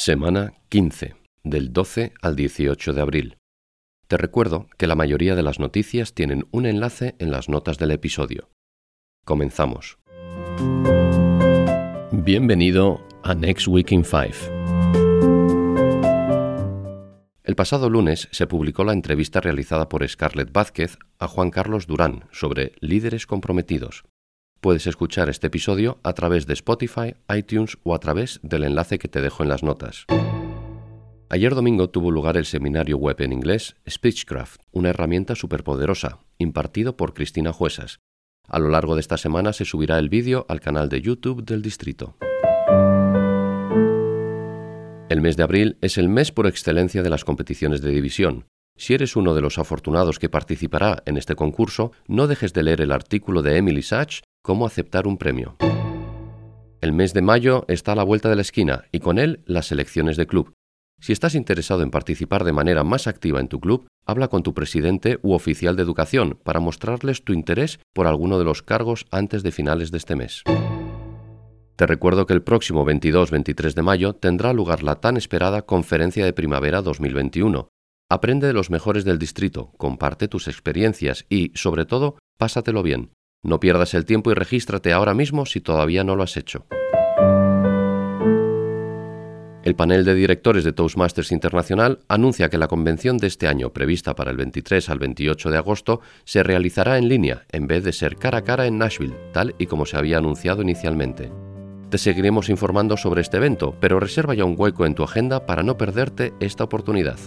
Semana 15, del 12 al 18 de abril. Te recuerdo que la mayoría de las noticias tienen un enlace en las notas del episodio. Comenzamos. Bienvenido a Next Week in Five. El pasado lunes se publicó la entrevista realizada por Scarlett Vázquez a Juan Carlos Durán sobre líderes comprometidos. Puedes escuchar este episodio a través de Spotify, iTunes o a través del enlace que te dejo en las notas. Ayer domingo tuvo lugar el seminario web en inglés Speechcraft, una herramienta superpoderosa, impartido por Cristina Juesas. A lo largo de esta semana se subirá el vídeo al canal de YouTube del distrito. El mes de abril es el mes por excelencia de las competiciones de división, si eres uno de los afortunados que participará en este concurso, no dejes de leer el artículo de Emily Sachs Cómo aceptar un premio. El mes de mayo está a la vuelta de la esquina y con él las elecciones de club. Si estás interesado en participar de manera más activa en tu club, habla con tu presidente u oficial de educación para mostrarles tu interés por alguno de los cargos antes de finales de este mes. Te recuerdo que el próximo 22-23 de mayo tendrá lugar la tan esperada Conferencia de Primavera 2021, Aprende de los mejores del distrito, comparte tus experiencias y, sobre todo, pásatelo bien. No pierdas el tiempo y regístrate ahora mismo si todavía no lo has hecho. El panel de directores de Toastmasters Internacional anuncia que la convención de este año, prevista para el 23 al 28 de agosto, se realizará en línea, en vez de ser cara a cara en Nashville, tal y como se había anunciado inicialmente. Te seguiremos informando sobre este evento, pero reserva ya un hueco en tu agenda para no perderte esta oportunidad.